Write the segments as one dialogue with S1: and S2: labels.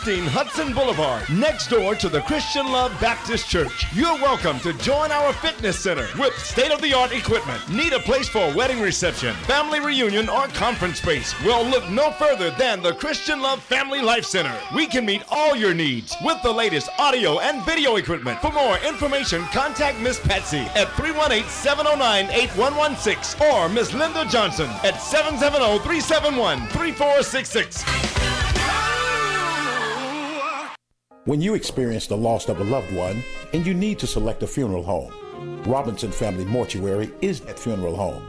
S1: 15 Hudson Boulevard, next door to the Christian Love Baptist Church. You're welcome to join our fitness center with state of the art equipment. Need a place for a wedding reception, family reunion, or conference space? Well, look no further than the Christian Love Family Life Center. We can meet all your needs with the latest audio and video equipment. For more information, contact Miss Patsy at 318 709 8116 or Miss Linda Johnson at 770 371 3466.
S2: When you experience the loss of a loved one and you need to select a funeral home, Robinson Family Mortuary is that funeral home.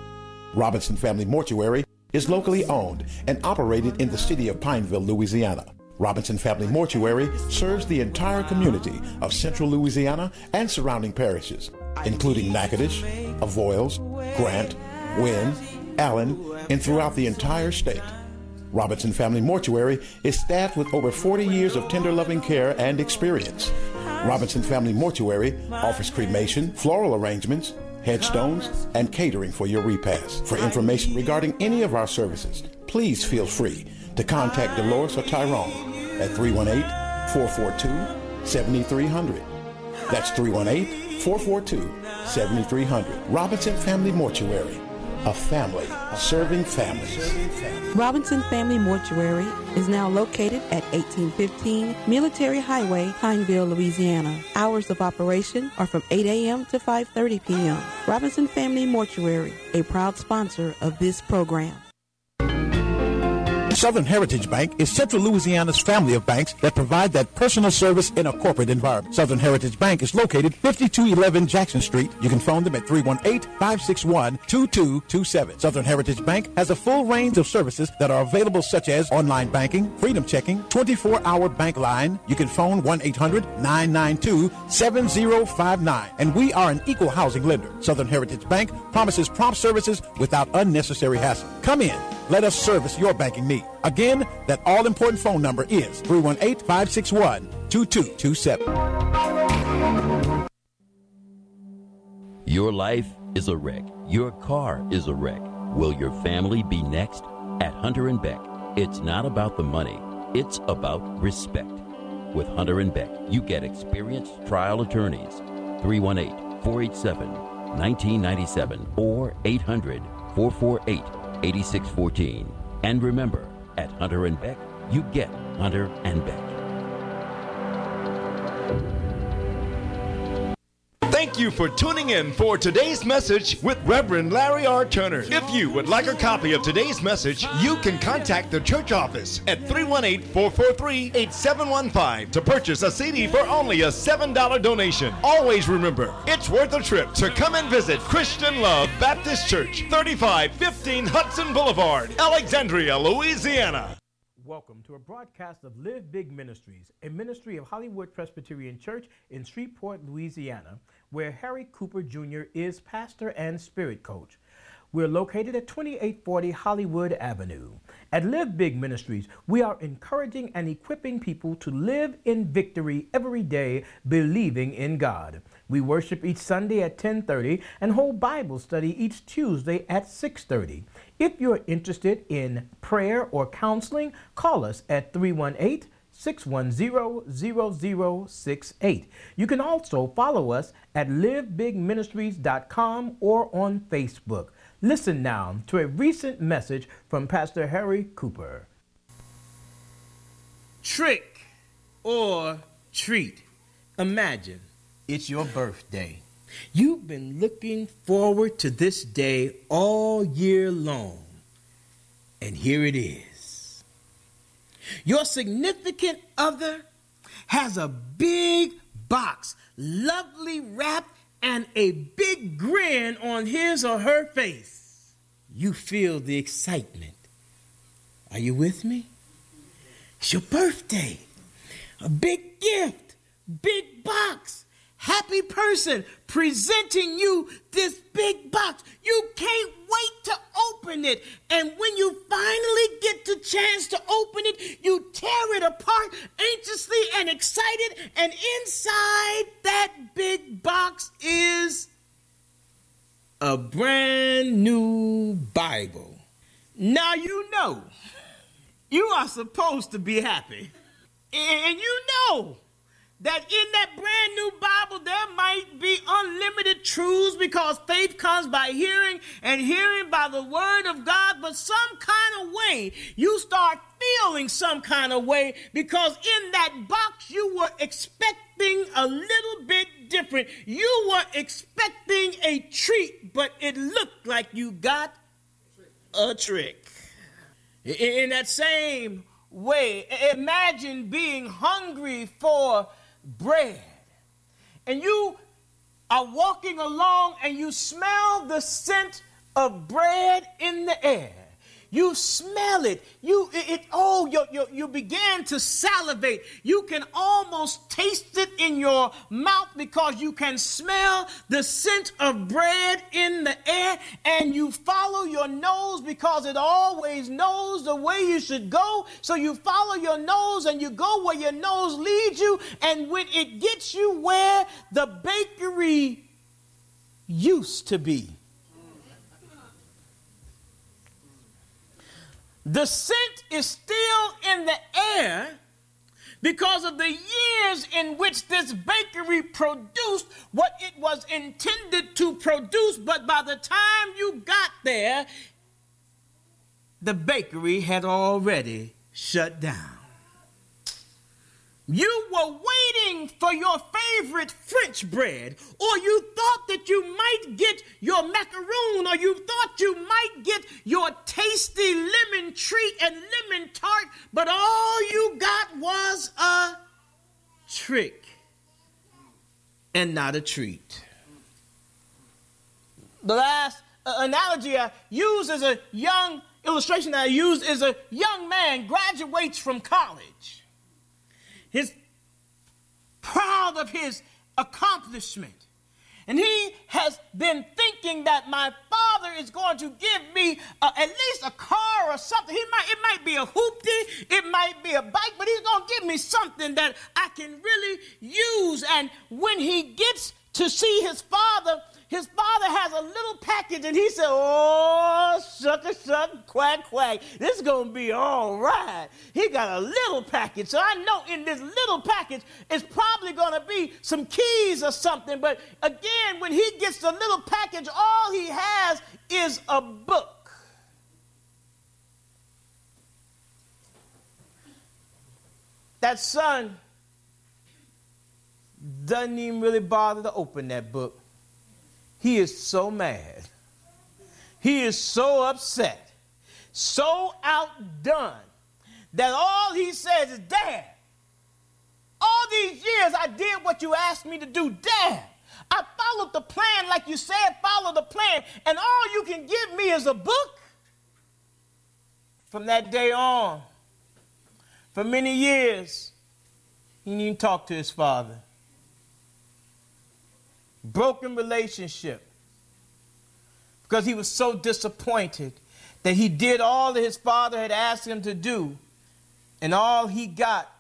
S2: Robinson Family Mortuary is locally owned and operated in the city of Pineville, Louisiana. Robinson Family Mortuary serves the entire community of central Louisiana and surrounding parishes, including Natchitoches, Avoyelles, Grant, Winn, Allen, and throughout the entire state. Robinson Family Mortuary is staffed with over 40 years of tender loving care and experience. Robinson Family Mortuary offers cremation, floral arrangements, headstones, and catering for your repast. For information regarding any of our services, please feel free to contact Dolores or Tyrone at 318 442 7300. That's 318 442 7300. Robinson Family Mortuary a family serving families.
S3: Robinson Family Mortuary is now located at 1815 Military Highway, Pineville, Louisiana. Hours of operation are from 8 a.m. to 5:30 p.m. Robinson Family Mortuary, a proud sponsor of this program.
S2: Southern Heritage Bank is Central Louisiana's family of banks that provide that personal service in a corporate environment. Southern Heritage Bank is located 5211 Jackson Street. You can phone them at 318-561-2227. Southern Heritage Bank has a full range of services that are available such as online banking, freedom checking, 24-hour bank line. You can phone 1-800-992-7059. And we are an equal housing lender. Southern Heritage Bank promises prompt services without unnecessary hassle. Come in. Let us service your banking need. Again, that all important phone number is 318 561 2227.
S4: Your life is a wreck. Your car is a wreck. Will your family be next? At Hunter and Beck, it's not about the money, it's about respect. With Hunter and Beck, you get experienced trial attorneys. 318 487 1997 or 800 448 8614. And remember, at Hunter and Beck, you get Hunter and Beck.
S1: Thank you for tuning in for today's message with Reverend Larry R. Turner. If you would like a copy of today's message, you can contact the church office at 318 443 8715 to purchase a CD for only a $7 donation. Always remember, it's worth a trip to come and visit Christian Love Baptist Church, 3515 Hudson Boulevard, Alexandria, Louisiana.
S5: Welcome to a broadcast of Live Big Ministries, a ministry of Hollywood Presbyterian Church in Shreveport, Louisiana, where Harry Cooper Jr. is pastor and spirit coach. We're located at 2840 Hollywood Avenue. At Live Big Ministries, we are encouraging and equipping people to live in victory every day, believing in God. We worship each Sunday at 10:30 and hold Bible study each Tuesday at 6:30. If you're interested in prayer or counseling, call us at 318 610 0068. You can also follow us at livebigministries.com or on Facebook. Listen now to a recent message from Pastor Harry Cooper. Trick or treat. Imagine it's your birthday. You've been looking forward to this day all year long. And here it is. Your significant other has a big box, lovely wrapped, and a big grin on his or her face. You feel the excitement. Are you with me? It's your birthday. A big gift, big box happy person presenting you this big box. You can't wait to open it. And when you the chance to open it, you tear it apart anxiously and excited. And inside that big box is a brand new Bible. Now you know you are supposed to be happy. And you know that in that brand new Bible there might be unlimited truths because faith comes by hearing and hearing by the word of God, but some kind of way you start feeling some kind of way because in that box you were expecting a little bit different. You were expecting a treat, but it looked like you got a trick. In that same way, imagine being hungry for bread. And you are walking along and you smell the scent of bread in the air. You smell it. You it, it oh you, you you began to salivate. You can almost taste it in your mouth because you can smell the scent of bread in the air and you follow your nose because it always knows the way you should go. So you follow your nose and you go where your nose leads you and when it gets you where the bakery used to be The scent is still in the air because of the years in which this bakery produced what it was intended to produce. But by the time you got there, the bakery had already shut down. You were waiting for your favorite French bread, or you thought that you might get your macaroon, or you thought you might get your tasty lemon treat and lemon tart, but all you got was a trick and not a treat. The last uh, analogy I use as a young illustration that I use is a young man graduates from college his proud of his accomplishment. And he has been thinking that my father is going to give me uh, at least a car or something. He might, it might be a hoopty, it might be a bike, but he's going to give me something that I can really use. And when he gets to see his father, his father has a little package and he said, Oh, sucker, sucker, quack, quack. This is going to be all right. He got a little package. So I know in this little package is probably going to be some keys or something. But again, when he gets the little package, all he has is a book. That son doesn't even really bother to open that book. He is so mad. He is so upset, so outdone that all he says is, Dad, all these years I did what you asked me to do. Dad, I followed the plan like you said, follow the plan, and all you can give me is a book. From that day on, for many years, he didn't talk to his father broken relationship. Because he was so disappointed that he did all that his father had asked him to do and all he got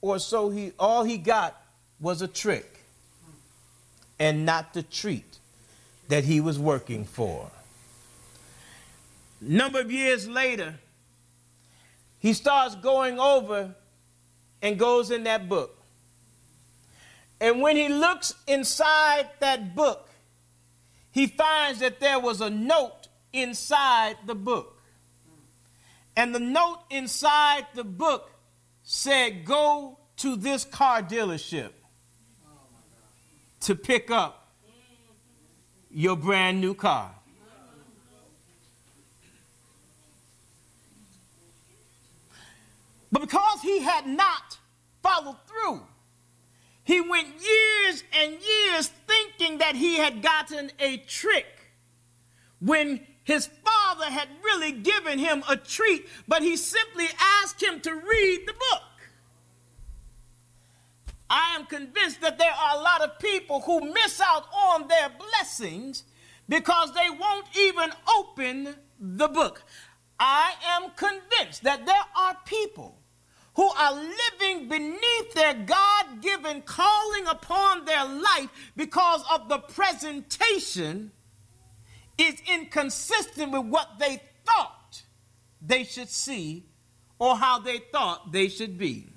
S5: or so he all he got was a trick and not the treat that he was working for. Number of years later he starts going over and goes in that book and when he looks inside that book, he finds that there was a note inside the book. And the note inside the book said, Go to this car dealership to pick up your brand new car. But because he had not followed through, he went years and years thinking that he had gotten a trick when his father had really given him a treat, but he simply asked him to read the book. I am convinced that there are a lot of people who miss out on their blessings because they won't even open the book. I am convinced that there are people who are living beneath their God given calling upon their life because of the presentation is inconsistent with what they thought they should see or how they thought they should be.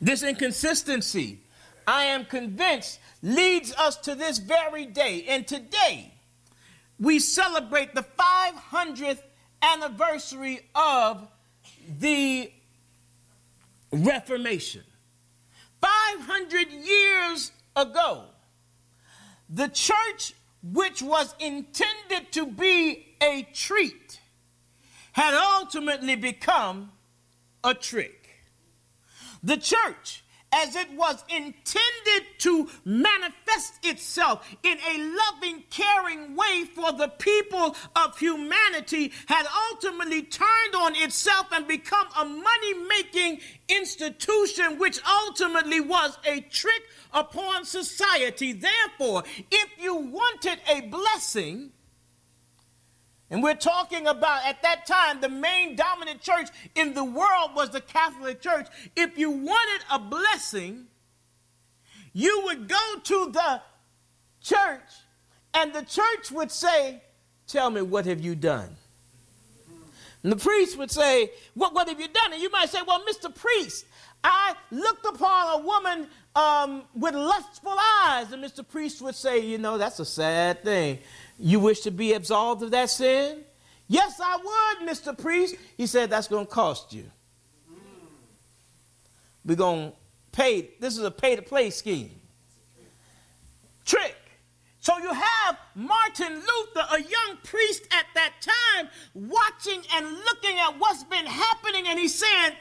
S5: This inconsistency, I am convinced, leads us to this very day. And today, we celebrate the 500th anniversary of the Reformation. 500 years ago, the church, which was intended to be a treat, had ultimately become a trick. The church as it was intended to manifest itself in a loving, caring way for the people of humanity, had ultimately turned on itself and become a money making institution, which ultimately was a trick upon society. Therefore, if you wanted a blessing, and we're talking about at that time, the main dominant church in the world was the Catholic Church. If you wanted a blessing, you would go to the church, and the church would say, Tell me, what have you done? And the priest would say, What, what have you done? And you might say, Well, Mr. Priest, I looked upon a woman um, with lustful eyes. And Mr. Priest would say, You know, that's a sad thing. You wish to be absolved of that sin? Yes, I would, Mr. Priest. He said, That's going to cost you. We're going to pay. This is a pay to play scheme. Trick. So you have Martin Luther, a young priest at that time, watching and looking at what's been happening, and he's saying,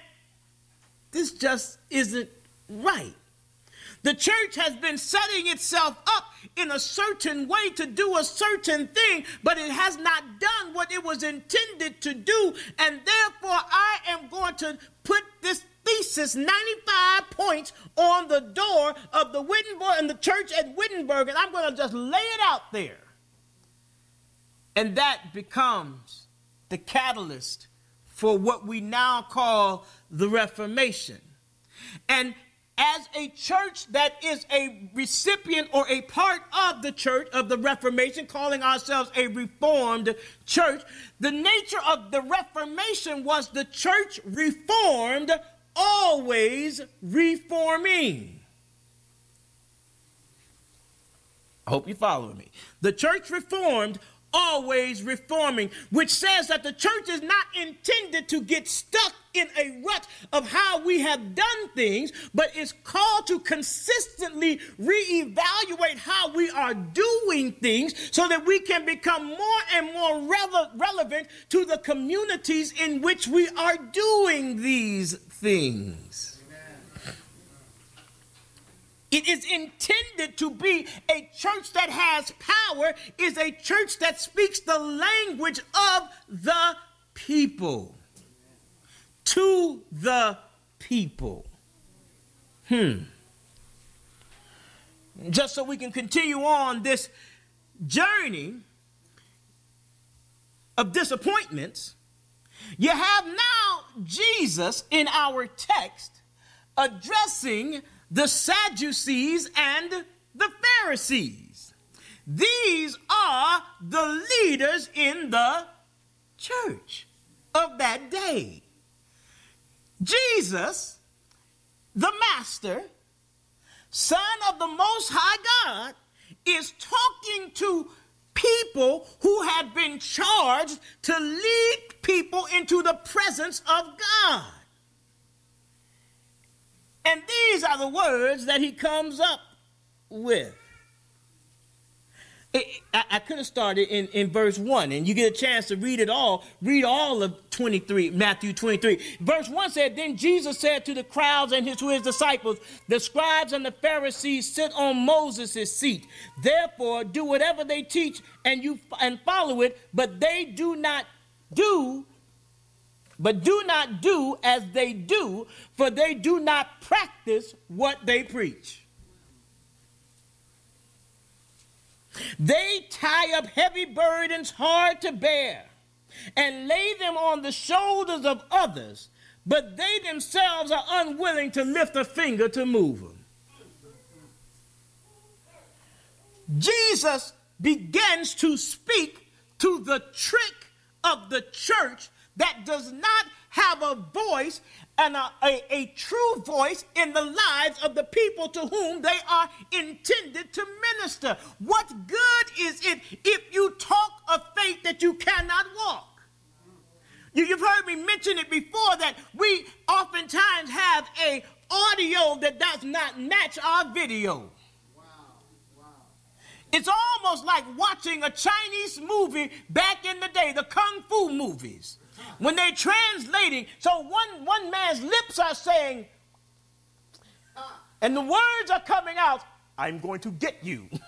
S5: This just isn't right. The church has been setting itself up in a certain way to do a certain thing, but it has not done what it was intended to do. And therefore, I am going to put this thesis 95 points on the door of the Wittenberg and the church at Wittenberg, and I'm going to just lay it out there. And that becomes the catalyst for what we now call the Reformation. And as a church that is a recipient or a part of the church of the Reformation, calling ourselves a reformed church, the nature of the Reformation was the church reformed, always reforming. I hope you follow me. The church reformed, always reforming, which says that the church is not intended to get stuck in a rut of how we have done things, but is called to consistently reevaluate how we are doing things so that we can become more and more rele- relevant to the communities in which we are doing these things. It is intended to be a church that has power, is a church that speaks the language of the people. To the people. Hmm. Just so we can continue on this journey of disappointments, you have now Jesus in our text addressing the Sadducees and the Pharisees. These are the leaders in the church of that day. Jesus, the Master, Son of the Most High God, is talking to people who had been charged to lead people into the presence of God. And these are the words that he comes up with. I, I could have started in, in verse 1, and you get a chance to read it all. Read all of 23, Matthew 23. Verse 1 said, Then Jesus said to the crowds and his, to his disciples, The scribes and the Pharisees sit on Moses' seat. Therefore, do whatever they teach and you and follow it, but they do not do but do not do as they do, for they do not practice what they preach. They tie up heavy burdens hard to bear and lay them on the shoulders of others, but they themselves are unwilling to lift a finger to move them. Jesus begins to speak to the trick of the church that does not have a voice and a, a, a, true voice in the lives of the people to whom they are intended to minister. What good is it if you talk of faith that you cannot walk? You, you've heard me mention it before that we oftentimes have a audio that does not match our video. It's almost like watching a Chinese movie back in the day, the kung fu movies. When they're translating, so one, one man's lips are saying, and the words are coming out, I'm going to get you.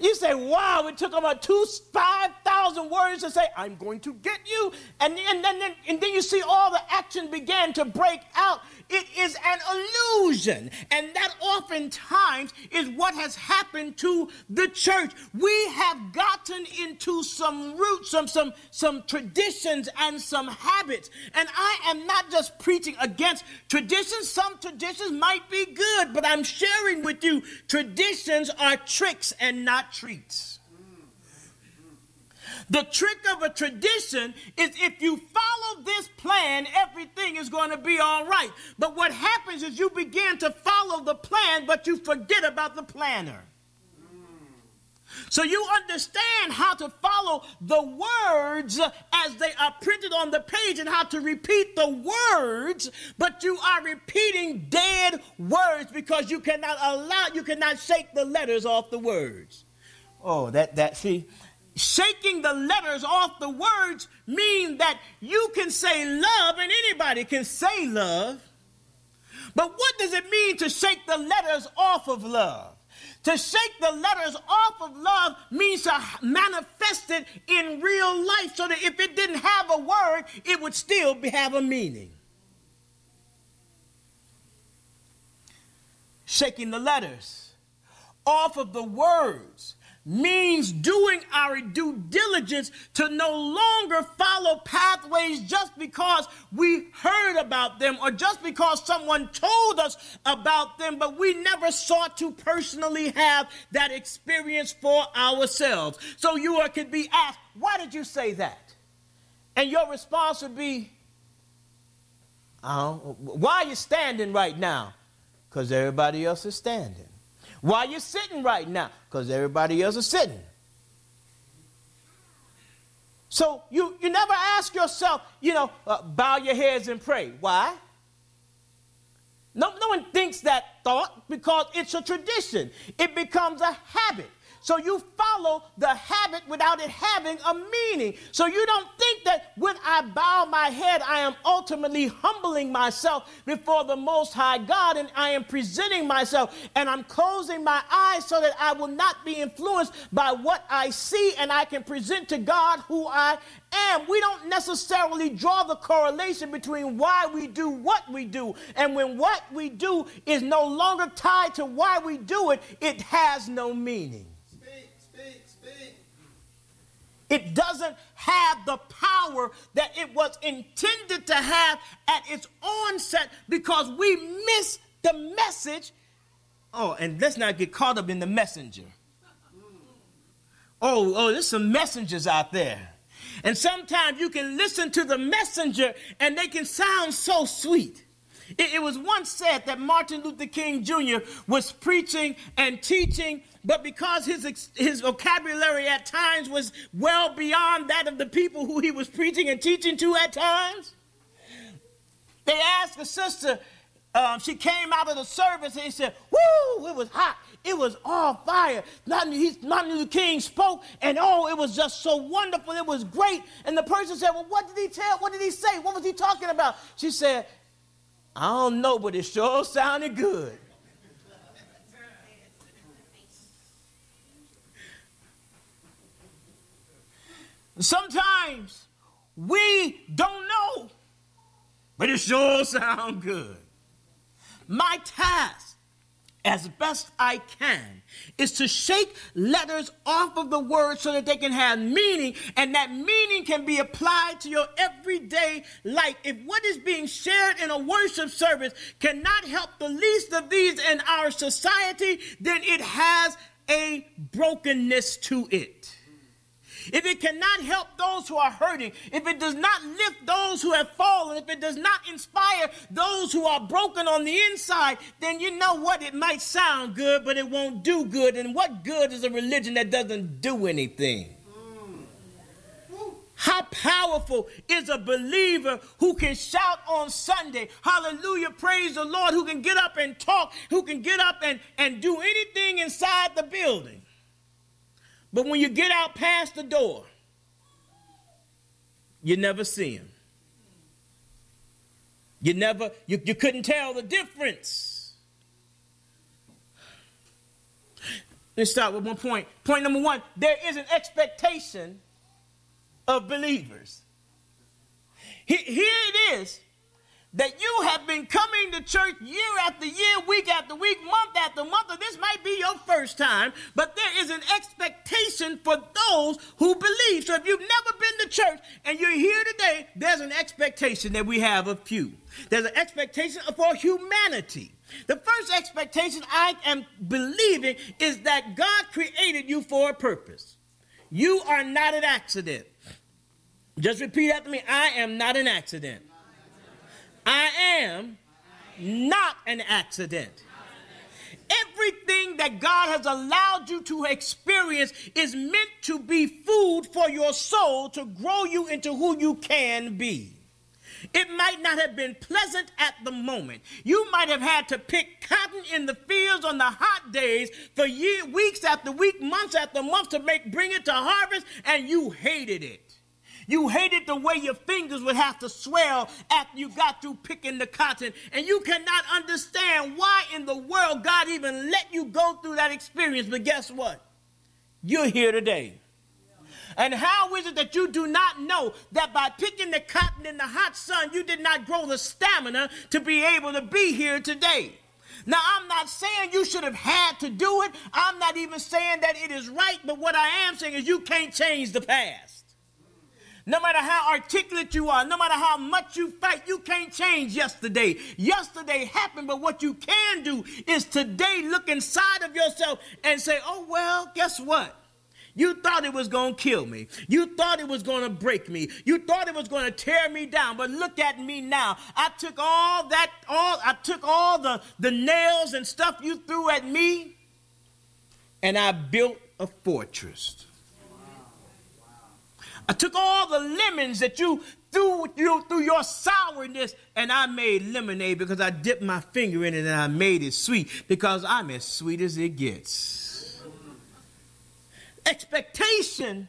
S5: You say, wow, it took about two, 5,000 words to say, I'm going to get you. And, and, then, and then you see all the action began to break out. It is an illusion. And that oftentimes is what has happened to the church. We have gotten into some roots, some, some, some traditions and some habits. And I am not just preaching against traditions. Some traditions might be good, but I'm sharing with you traditions are tricks and not treats. The trick of a tradition is if you follow this plan, everything is going to be all right. But what happens is you begin to follow the plan, but you forget about the planner. So you understand how to follow the words as they are printed on the page and how to repeat the words, but you are repeating dead words because you cannot allow, you cannot shake the letters off the words. Oh, that, that, see, shaking the letters off the words mean that you can say love and anybody can say love. But what does it mean to shake the letters off of love? To shake the letters off of love means to manifest it in real life so that if it didn't have a word, it would still have a meaning. Shaking the letters off of the words means doing our due diligence to no longer follow pathways just because we heard about them or just because someone told us about them, but we never sought to personally have that experience for ourselves. So you could be asked, why did you say that? And your response would be, oh, why are you standing right now? Because everybody else is standing. Why you sitting right now? Because everybody else is sitting. So you, you never ask yourself, you know, uh, bow your heads and pray. Why? No, no one thinks that thought because it's a tradition. It becomes a habit. So you follow the habit without it having a meaning. So you don't think that when I bow my head, I am ultimately humbling myself before the Most High God and I am presenting myself and I'm closing my eyes so that I will not be influenced by what I see and I can present to God who I am. We don't necessarily draw the correlation between why we do what we do. And when what we do is no longer tied to why we do it, it has no meaning. It doesn't have the power that it was intended to have at its onset because we miss the message. Oh, and let's not get caught up in the messenger. Oh, oh, there's some messengers out there. And sometimes you can listen to the messenger and they can sound so sweet. It, it was once said that Martin Luther King Jr. was preaching and teaching but because his, his vocabulary at times was well beyond that of the people who he was preaching and teaching to at times, they asked a sister, um, she came out of the service and said, Woo, it was hot. It was all fire. Martin Luther King spoke, and oh, it was just so wonderful. It was great. And the person said, Well, what did he tell? What did he say? What was he talking about? She said, I don't know, but it sure sounded good. Sometimes we don't know, but it sure sounds good. My task, as best I can, is to shake letters off of the word so that they can have meaning and that meaning can be applied to your everyday life. If what is being shared in a worship service cannot help the least of these in our society, then it has a brokenness to it. If it cannot help those who are hurting, if it does not lift those who have fallen, if it does not inspire those who are broken on the inside, then you know what? It might sound good, but it won't do good. And what good is a religion that doesn't do anything? How powerful is a believer who can shout on Sunday, hallelujah, praise the Lord, who can get up and talk, who can get up and, and do anything inside the building. But when you get out past the door, you never see him. You never, you, you couldn't tell the difference. Let's start with one point. Point number one there is an expectation of believers. Here it is that you have been coming to church year after year, week after week, month after month, or this might be your first time, but there is an expectation for those who believe. So if you've never been to church and you're here today, there's an expectation that we have of you. There's an expectation for humanity. The first expectation I am believing is that God created you for a purpose. You are not an accident. Just repeat after me I am not an accident. I am not an accident. Everything that God has allowed you to experience is meant to be food for your soul to grow you into who you can be. It might not have been pleasant at the moment. You might have had to pick cotton in the fields on the hot days for year, weeks after week, months after months to make bring it to harvest, and you hated it. You hated the way your fingers would have to swell after you got through picking the cotton. And you cannot understand why in the world God even let you go through that experience. But guess what? You're here today. And how is it that you do not know that by picking the cotton in the hot sun, you did not grow the stamina to be able to be here today? Now, I'm not saying you should have had to do it. I'm not even saying that it is right. But what I am saying is you can't change the past. No matter how articulate you are, no matter how much you fight, you can't change yesterday. Yesterday happened, but what you can do is today look inside of yourself and say, oh, well, guess what? You thought it was going to kill me. You thought it was going to break me. You thought it was going to tear me down. But look at me now. I took all that, all, I took all the, the nails and stuff you threw at me, and I built a fortress. I took all the lemons that you threw you through your sourness and I made lemonade because I dipped my finger in it and I made it sweet because I'm as sweet as it gets. Expectation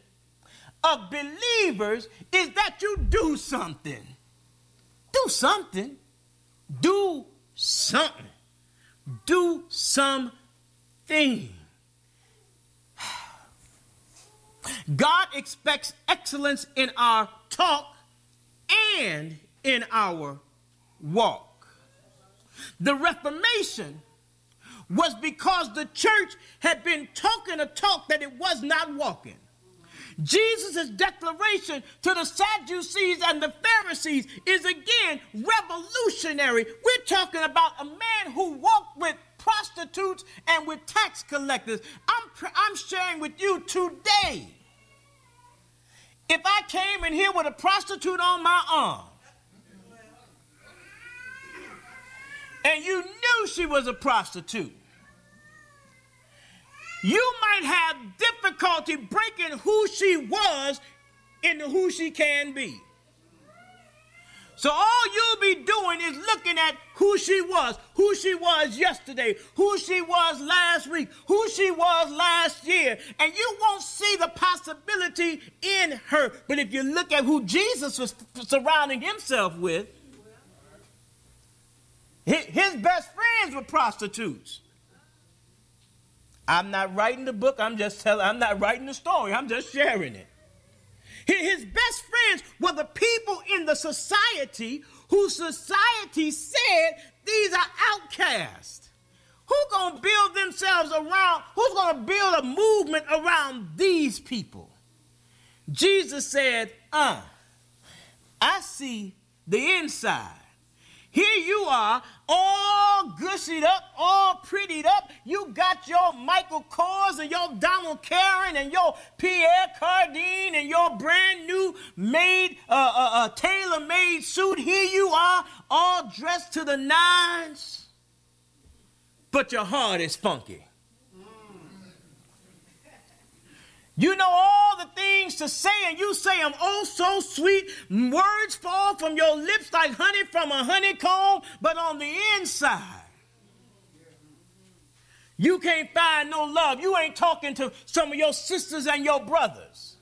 S5: of believers is that you do something. Do something. Do something. Do something. God expects excellence in our talk and in our walk. The Reformation was because the church had been talking a talk that it was not walking. Jesus' declaration to the Sadducees and the Pharisees is again revolutionary. We're talking about a man who walked with prostitutes and with tax collectors. I'm, I'm sharing with you today if I came in here with a prostitute on my arm, and you knew she was a prostitute, you might have difficulty breaking who she was into who she can be. So all you'll be doing is looking at who she was, who she was yesterday, who she was last week, who she was last year, and you won't see the possibility in her. But if you look at who Jesus was surrounding himself with, his best friends were prostitutes. I'm not writing the book, I'm just telling, I'm not writing the story, I'm just sharing it. His best friends were the people in the society who society said these are outcasts. Who's going to build themselves around, who's to build a movement around these people? Jesus said, uh, I see the inside. Here you are, all gussied up, all prettied up. You got your Michael Kors and your Donna Karan and your Pierre Cardin and your brand new made, uh, uh, uh, tailor-made suit. Here you are, all dressed to the nines, but your heart is funky. You know all the things to say, and you say them oh so sweet. Words fall from your lips like honey from a honeycomb, but on the inside, you can't find no love. You ain't talking to some of your sisters and your brothers.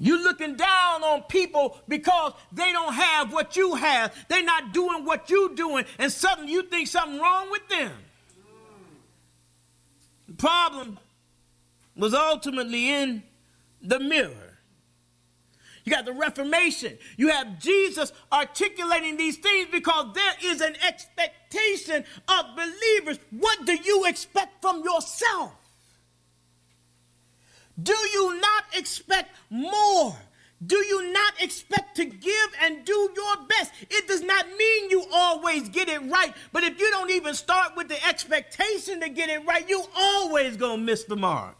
S5: You looking down on people because they don't have what you have. They're not doing what you're doing, and suddenly you think something wrong with them. Problem was ultimately in the mirror. You got the Reformation. You have Jesus articulating these things because there is an expectation of believers. What do you expect from yourself? Do you not expect more? Do you not expect to give and do your best? It does not mean you always get it right, but if you don't even start with the expectation to get it right, you always gonna miss the mark.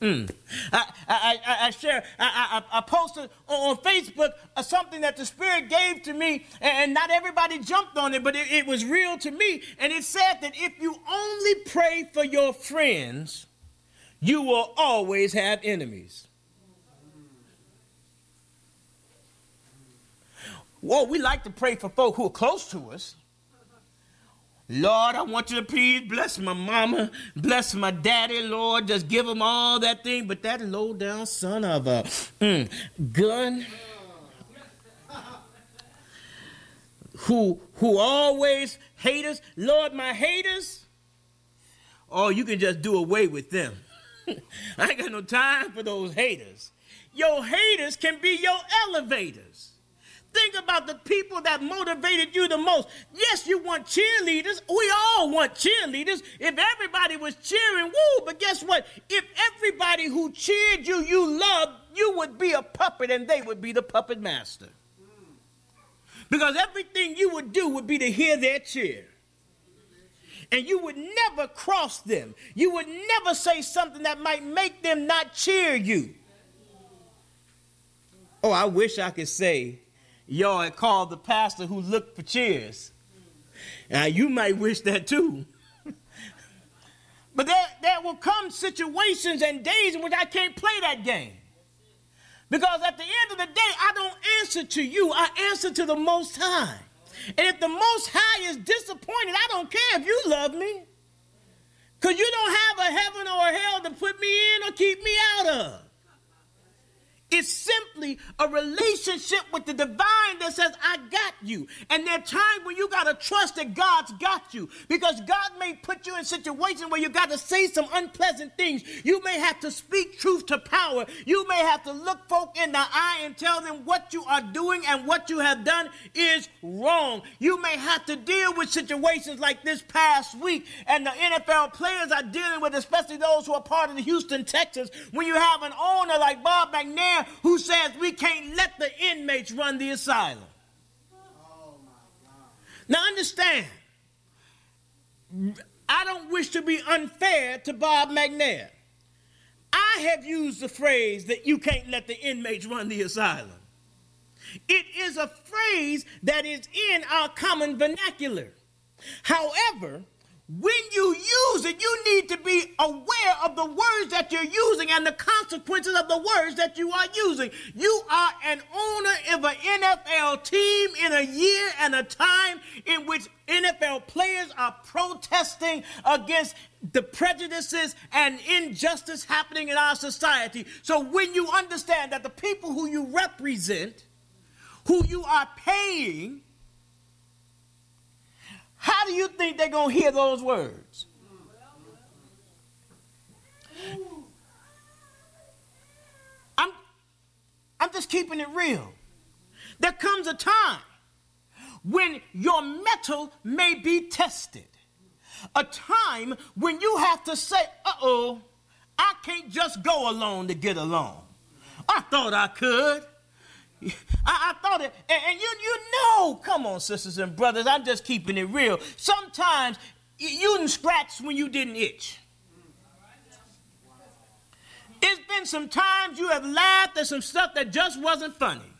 S5: Mm. I, I, I, I, share, I, I, I posted on Facebook uh, something that the Spirit gave to me, and not everybody jumped on it, but it, it was real to me. And it said that if you only pray for your friends, you will always have enemies. Well, we like to pray for folk who are close to us. Lord, I want you to please bless my mama, bless my daddy, Lord. Just give them all that thing. But that low down son of a mm, gun who who always hate us, Lord, my haters. Oh, you can just do away with them. I ain't got no time for those haters. Your haters can be your elevators. Think about the people that motivated you the most. Yes, you want cheerleaders. We all want cheerleaders. If everybody was cheering, woo, but guess what? If everybody who cheered you, you loved, you would be a puppet and they would be the puppet master. Because everything you would do would be to hear their cheer. And you would never cross them. You would never say something that might make them not cheer you. Oh, I wish I could say y'all had called the pastor who looked for cheers. Now, you might wish that too. but there, there will come situations and days in which I can't play that game. Because at the end of the day, I don't answer to you, I answer to the Most High. And if the Most High is disappointed, I don't care if you love me. Because you don't have a heaven or a hell to put me in or keep me out of. It's simply a relationship with the divine that says, I got you. And there are times when you got to trust that God's got you because God may put you in situations where you got to say some unpleasant things. You may have to speak truth to power. You may have to look folk in the eye and tell them what you are doing and what you have done is wrong. You may have to deal with situations like this past week and the NFL players are dealing with, especially those who are part of the Houston Texans, when you have an owner like Bob McNair who says we can't let the inmates run the asylum. now, understand, I don't wish to be unfair to Bob McNair. I have used the phrase that you can't let the inmates run the asylum. It is a phrase that is in our common vernacular. However, when you use it, you need to be aware of the words that you're using and the consequences of the words that you are using. You are an owner of an NFL team in a year and a time in which NFL players are protesting against the prejudices and injustice happening in our society. So when you understand that the people who you represent, who you are paying, how do you think they're going to hear those words? I'm, I'm just keeping it real. There comes a time when your mettle may be tested. A time when you have to say, uh oh, I can't just go alone to get along. I thought I could. I, I thought it, and, and, you, you Oh, come on, sisters and brothers. I'm just keeping it real. Sometimes you didn't scratch when you didn't itch. It's been some times you have laughed at some stuff that just wasn't funny.